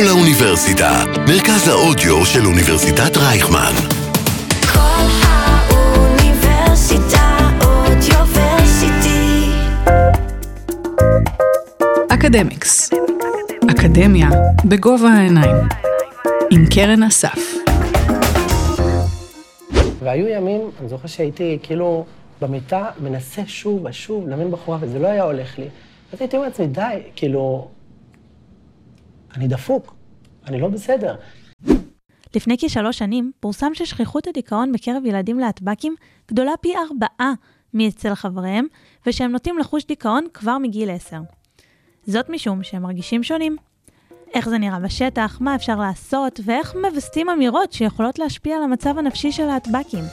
כל האוניברסיטה, מרכז האודיו של אוניברסיטת רייכמן. כל האוניברסיטה אודיוורסיטי. אקדמיקס. אקדמיה בגובה העיניים. עם קרן אסף. והיו ימים, אני זוכר שהייתי כאילו במיטה, מנסה שוב ושוב להאמין בחורה, וזה לא היה הולך לי. אז הייתי אומר לעצמי, די, כאילו, אני דפוק, אני לא בסדר. לפני כשלוש שנים פורסם ששכיחות הדיכאון בקרב ילדים להטב"קים גדולה פי ארבעה מאצל חבריהם, ושהם נוטים לחוש דיכאון כבר מגיל עשר. זאת משום שהם מרגישים שונים. איך זה נראה בשטח, מה אפשר לעשות, ואיך מווסתים אמירות שיכולות להשפיע על המצב הנפשי של להטב"קים.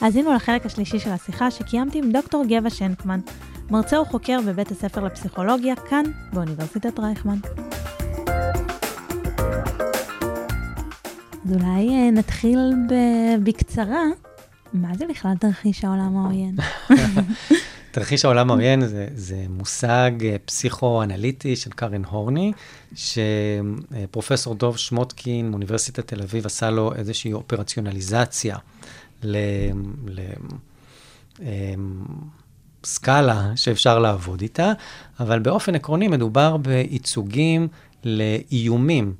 האזינו לחלק השלישי של השיחה שקיימתי עם דוקטור גבע שנקמן, מרצה וחוקר בבית הספר לפסיכולוגיה, כאן, באוניברסיטת רייכמן. אז אולי אה, נתחיל בקצרה. מה זה בכלל תרחיש העולם העוין? תרחיש העולם העוין זה, זה מושג אה, פסיכו-אנליטי של קארן הורני, שפרופסור דוב שמוטקין מאוניברסיטת תל אביב עשה לו איזושהי אופרציונליזציה ל... ל אמ, שאפשר לעבוד איתה, אבל באופן עקרוני מדובר בייצוגים לאיומים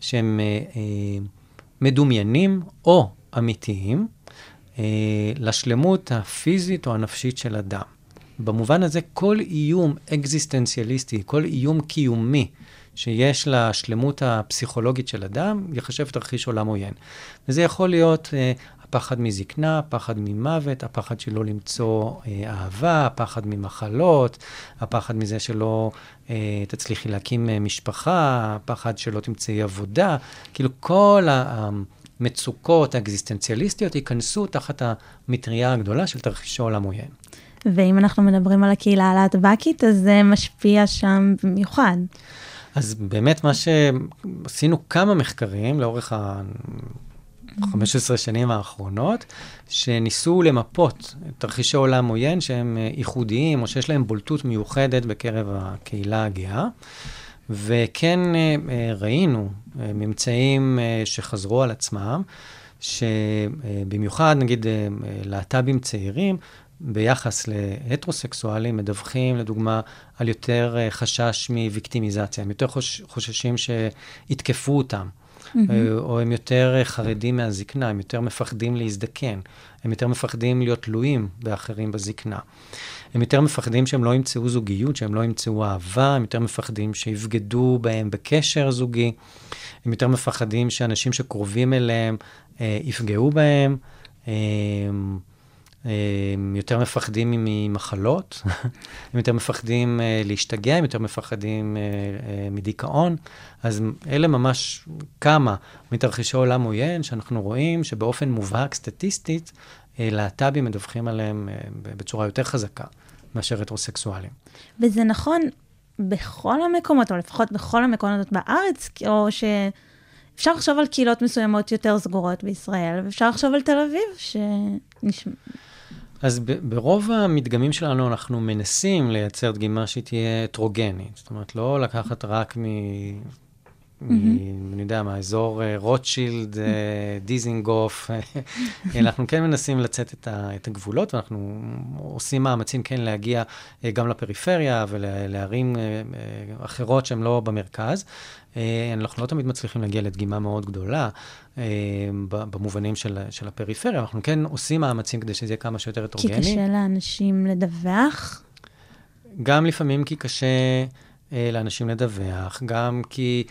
שהם אה, מדומיינים או אמיתיים אה, לשלמות הפיזית או הנפשית של אדם. במובן הזה, כל איום אקזיסטנציאליסטי, כל איום קיומי שיש לשלמות הפסיכולוגית של אדם, יחשב תרחיש עולם עוין. וזה יכול להיות אה, הפחד מזקנה, הפחד ממוות, הפחד שלא למצוא אה, אהבה, הפחד ממחלות, הפחד מזה שלא אה, תצליחי להקים אה, משפחה, הפחד שלא תמצאי עבודה. כאילו כל המצוקות האקזיסטנציאליסטיות ייכנסו תחת המטריה הגדולה של תרחישי עולם עוין. ואם אנחנו מדברים על הקהילה הלהטב"קית, אז זה משפיע שם במיוחד. אז באמת מה שעשינו כמה מחקרים לאורך ה... 15 שנים האחרונות, שניסו למפות תרחישי עולם עוין שהם אה, ייחודיים, או שיש להם בולטות מיוחדת בקרב הקהילה הגאה. וכן אה, אה, ראינו ממצאים שחזרו על עצמם, שבמיוחד, נגיד, להט"בים צעירים, ביחס להטרוסקסואלים, מדווחים, לדוגמה, על יותר חשש מוויקטימיזציה. הם יותר חוש, חוששים שיתקפו אותם. Mm-hmm. או הם יותר חרדים מהזקנה, הם יותר מפחדים להזדקן, הם יותר מפחדים להיות תלויים באחרים בזקנה. הם יותר מפחדים שהם לא ימצאו זוגיות, שהם לא ימצאו אהבה, הם יותר מפחדים שיבגדו בהם בקשר זוגי, הם יותר מפחדים שאנשים שקרובים אליהם אה, יפגעו בהם. אה, הם יותר מפחדים ממחלות, הם יותר מפחדים uh, להשתגע, הם יותר מפחדים uh, uh, מדיכאון. אז אלה ממש כמה מתרחישי עולם עוין שאנחנו רואים שבאופן מובהק סטטיסטית, להט"בים מדווחים עליהם בצורה יותר חזקה מאשר הטרוסקסואלים. וזה נכון בכל המקומות, או לפחות בכל המקומות בארץ, או ש... אפשר לחשוב על קהילות מסוימות יותר סגורות בישראל, ואפשר לחשוב על תל אביב, שנשמע... אז ברוב המדגמים שלנו אנחנו מנסים לייצר דגימה שהיא תהיה הטרוגנית. זאת אומרת, לא לקחת רק מ... Mm-hmm. אני יודע מה, אזור אה, רוטשילד, אה, דיזינגוף. אנחנו כן מנסים לצאת את, ה, את הגבולות, ואנחנו עושים מאמצים כן להגיע אה, גם לפריפריה ולערים אחרות שהן לא במרכז. אנחנו לא תמיד מצליחים להגיע לדגימה מאוד גדולה. במובנים של, של הפריפריה. אנחנו כן עושים מאמצים כדי שזה יהיה כמה שיותר הטרוגני. כי קשה לאנשים לדווח? גם לפעמים כי קשה לאנשים לדווח, גם כי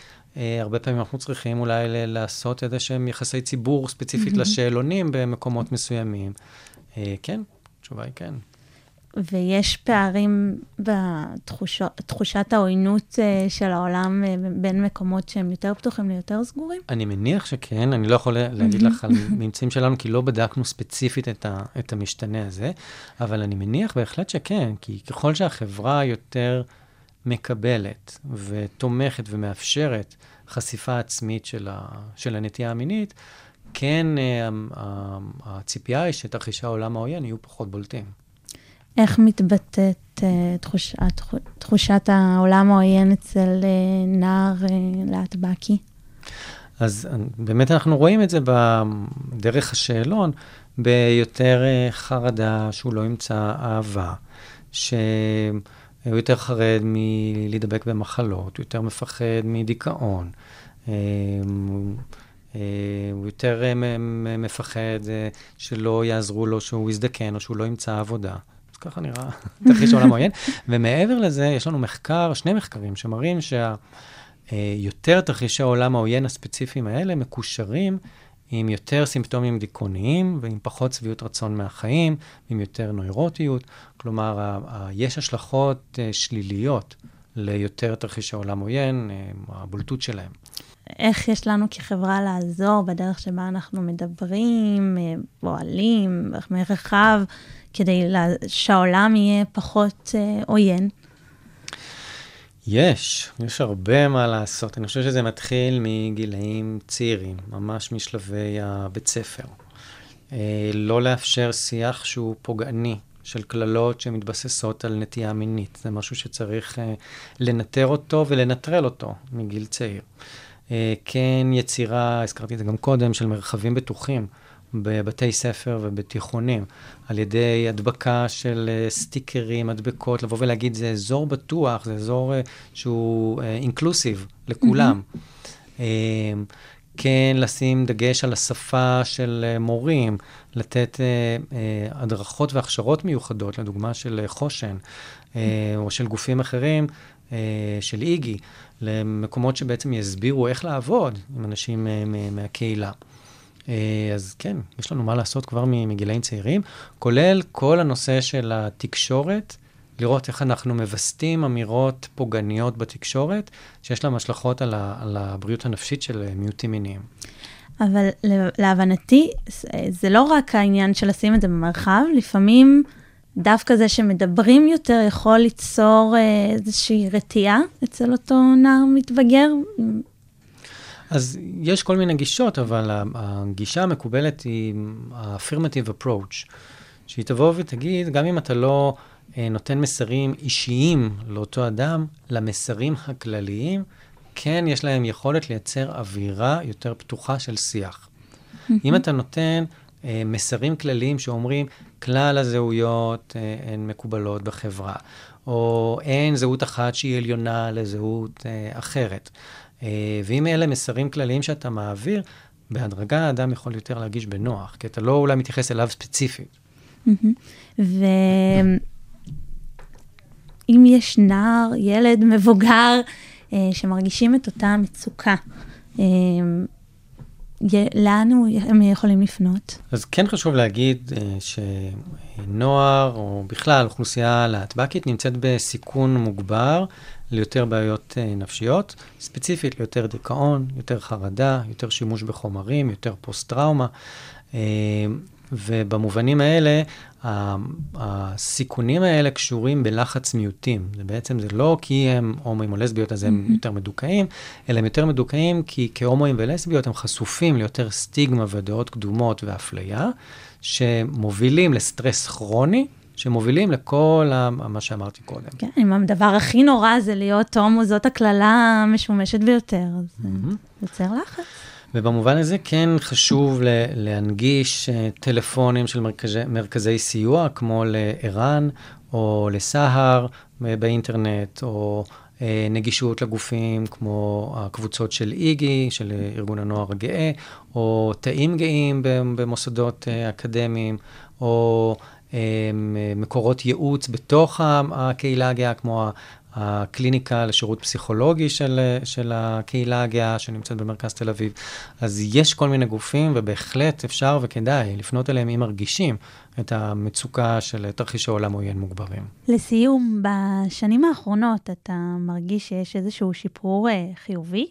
הרבה פעמים אנחנו צריכים אולי לעשות איזה שהם יחסי ציבור ספציפית mm-hmm. לשאלונים במקומות מסוימים. אה, כן, התשובה היא כן. ויש פערים בתחושת העוינות אה, של העולם אה, בין מקומות שהם יותר פתוחים ליותר סגורים? אני מניח שכן, אני לא יכול להגיד לך על ממצאים שלנו, כי לא בדקנו ספציפית את, ה, את המשתנה הזה, אבל אני מניח בהחלט שכן, כי ככל שהחברה יותר מקבלת ותומכת ומאפשרת חשיפה עצמית של, ה, של הנטייה המינית, כן, אה, הציפייה היא שתרחישי העולם העוין יהיו פחות בולטים. איך מתבטאת uh, תחושת, תחושת העולם העוין אצל uh, נער uh, להטבקי? אז באמת אנחנו רואים את זה בדרך השאלון, ביותר אה, חרדה שהוא לא ימצא אהבה, שהוא יותר חרד מלהידבק במחלות, הוא יותר מפחד מדיכאון. אה, אה, הוא יותר מפחד שלא יעזרו לו שהוא יזדקן או שהוא לא ימצא עבודה. אז ככה נראה תרחיש העולם העוין. ומעבר לזה, יש לנו מחקר, שני מחקרים, שמראים שהיותר תרחישי העולם העוין הספציפיים האלה מקושרים עם יותר סימפטומים דיכאוניים ועם פחות שביעות רצון מהחיים, עם יותר נוירוטיות. כלומר, ה- ה- יש השלכות uh, שליליות ליותר תרחישי עולם עוין, uh, הבולטות שלהם. איך יש לנו כחברה לעזור בדרך שבה אנחנו מדברים, אה, פועלים, מרחב, כדי לה- שהעולם יהיה פחות אה, עוין? יש, יש הרבה מה לעשות. אני חושב שזה מתחיל מגילאים צעירים, ממש משלבי הבית ספר. אה, לא לאפשר שיח שהוא פוגעני, של קללות שמתבססות על נטייה מינית. זה משהו שצריך אה, לנטר אותו ולנטרל אותו מגיל צעיר. אה, כן יצירה, הזכרתי את זה גם קודם, של מרחבים בטוחים. בבתי ספר ובתיכונים, על ידי הדבקה של אה, סטיקרים, מדבקות, לבוא ולהגיד, זה אזור בטוח, זה אזור אה, שהוא אינקלוסיב לכולם. Mm-hmm. כן לשים דגש על השפה של אה, מורים, לתת הדרכות והכשרות מיוחדות, לדוגמה של חושן, או של גופים אחרים, של איגי, למקומות שבעצם יסבירו איך לעבוד עם אנשים מהקהילה. אה, אז כן, יש לנו מה לעשות כבר מגילאים צעירים, כולל כל הנושא של התקשורת, לראות איך אנחנו מווסתים אמירות פוגעניות בתקשורת, שיש להן השלכות על, ה, על הבריאות הנפשית של מיעוטים מיניים. אבל להבנתי, זה לא רק העניין של לשים את זה במרחב, לפעמים דווקא זה שמדברים יותר יכול ליצור אה, איזושהי רתיעה אצל אותו נער מתבגר, אז יש כל מיני גישות, אבל הגישה המקובלת היא ה-affirmative approach, שהיא תבוא ותגיד, גם אם אתה לא אה, נותן מסרים אישיים לאותו אדם, למסרים הכלליים, כן יש להם יכולת לייצר אווירה יותר פתוחה של שיח. אם אתה נותן אה, מסרים כלליים שאומרים, כלל הזהויות אה, הן מקובלות בחברה, או אין זהות אחת שהיא עליונה לזהות אה, אחרת. אה, ואם אלה מסרים כלליים שאתה מעביר, בהדרגה האדם יכול יותר להרגיש בנוח, כי אתה לא אולי מתייחס אליו ספציפית. ואם יש נער, ילד, מבוגר, אה, שמרגישים את אותה מצוקה, אה, לאן הם יכולים לפנות? אז כן חשוב להגיד שנוער, או בכלל אוכלוסייה להטב"קית, נמצאת בסיכון מוגבר ליותר בעיות uh, נפשיות, ספציפית ליותר דיכאון, יותר חרדה, יותר שימוש בחומרים, יותר פוסט-טראומה. Uh, ובמובנים האלה, הסיכונים האלה קשורים בלחץ מיעוטים. זה בעצם, זה לא כי הם הומואים או לסביות, אז הם mm-hmm. יותר מדוכאים, אלא הם יותר מדוכאים כי כהומואים ולסביות הם חשופים ליותר סטיגמה ודעות קדומות ואפליה, שמובילים לסטרס כרוני, שמובילים לכל מה שאמרתי קודם. כן, אם הדבר הכי נורא זה להיות הומו, זאת הקללה המשומשת ביותר, אז mm-hmm. יוצר לחץ. ובמובן הזה כן חשוב להנגיש אה, טלפונים של מרכזי, מרכזי סיוע, כמו לער"ן או לסהר באינטרנט, או אה, נגישות לגופים כמו הקבוצות של איגי, של ארגון הנוער הגאה, או תאים גאים במוסדות אה, אקדמיים, או מקורות ייעוץ בתוך הקהילה הגאה, כמו הקליניקה לשירות פסיכולוגי של, של הקהילה הגאה שנמצאת במרכז תל אביב. אז יש כל מיני גופים, ובהחלט אפשר וכדאי לפנות אליהם אם מרגישים את המצוקה של תרחישי עולם עוין מוגברים. לסיום, בשנים האחרונות אתה מרגיש שיש איזשהו שיפור אה, חיובי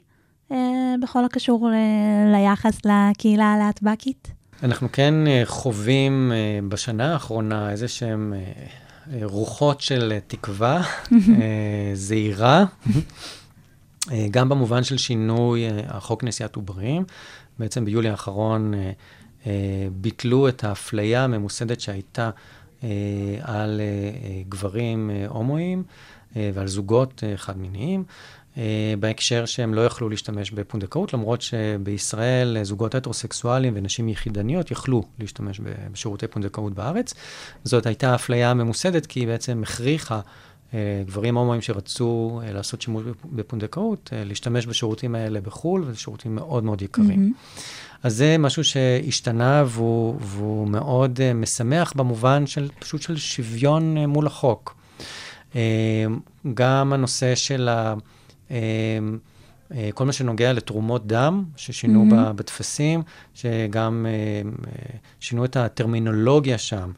אה, בכל הקשור ל- ליחס לקהילה הלהטב"קית? אנחנו כן אה, חווים אה, בשנה האחרונה איזה שהם אה, רוחות של תקווה זהירה, גם במובן של שינוי החוק נשיאת עוברים. בעצם ביולי האחרון ביטלו את האפליה הממוסדת שהייתה על גברים הומואים ועל זוגות חד-מיניים. אה, בהקשר שהם לא יכלו להשתמש בפונדקאות, למרות שבישראל אה, זוגות הטרוסקסואלים ונשים יחידניות יכלו להשתמש בשירותי פונדקאות בארץ. זאת הייתה אפליה ממוסדת, כי היא בעצם הכריחה אה, גברים הומואים שרצו לעשות שימוש בפ- בפונדקאות, להשתמש בשירותים האלה בחו"ל, וזה שירותים מאוד מאוד יקרים. אז זה משהו שהשתנה והוא, והוא מאוד משמח במובן של פשוט של שוויון מול החוק. גם הנושא של ה... Uh, uh, כל מה שנוגע לתרומות דם, ששינו Mhm. mm-hmm. בטפסים, שגם uh, uh, שינו את הטרמינולוגיה שם,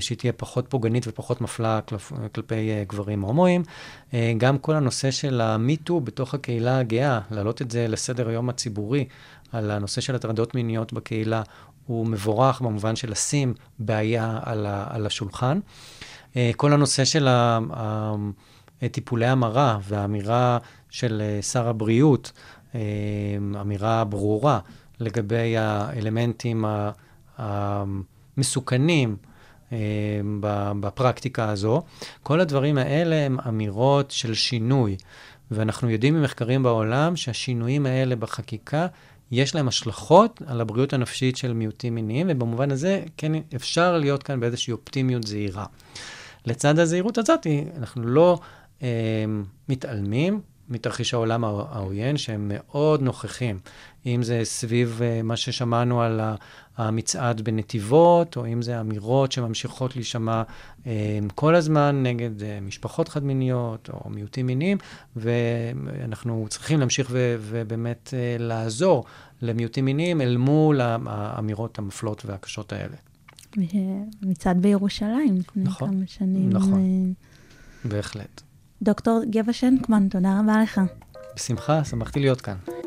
שהיא תהיה פחות פוגענית ופחות מפלה כלפ, כלפי גברים הומואים. גם כל הנושא של המיטו בתוך הקהילה הגאה, להעלות את זה לסדר היום הציבורי, על הנושא של הטרדות מיניות בקהילה, הוא מבורך במובן של לשים בעיה על, ה, על השולחן. אה, כל הנושא של ה- טיפולי המרה והאמירה של אה, שר הבריאות, אה, אמירה ברורה לגבי האלמנטים המסוכנים אה, בפרקטיקה הזו, כל הדברים האלה הם אמירות של שינוי. ואנחנו יודעים ממחקרים בעולם שהשינויים האלה בחקיקה, יש להם השלכות על הבריאות הנפשית של מיעוטים מיניים, ובמובן הזה, כן, אפשר להיות כאן באיזושהי אופטימיות זהירה. לצד הזהירות הזאת, אנחנו לא אה, מתעלמים מתרחיש העולם הע- העוין, שהם מאוד נוכחים. אם זה סביב אה, מה ששמענו על המצעד בנתיבות, או אם זה אמירות שממשיכות להישמע אה, כל הזמן נגד אה, משפחות חד-מיניות או מיעוטים מיניים, ואנחנו צריכים להמשיך ו- ובאמת לעזור למיעוטים מיניים אל מול האמירות המפלות והקשות האלה. מצעד בירושלים לפני נכון, כמה שנים. נכון. בהחלט. דוקטור גבע שנקמן, תודה רבה לך. בשמחה, שמחתי להיות כאן.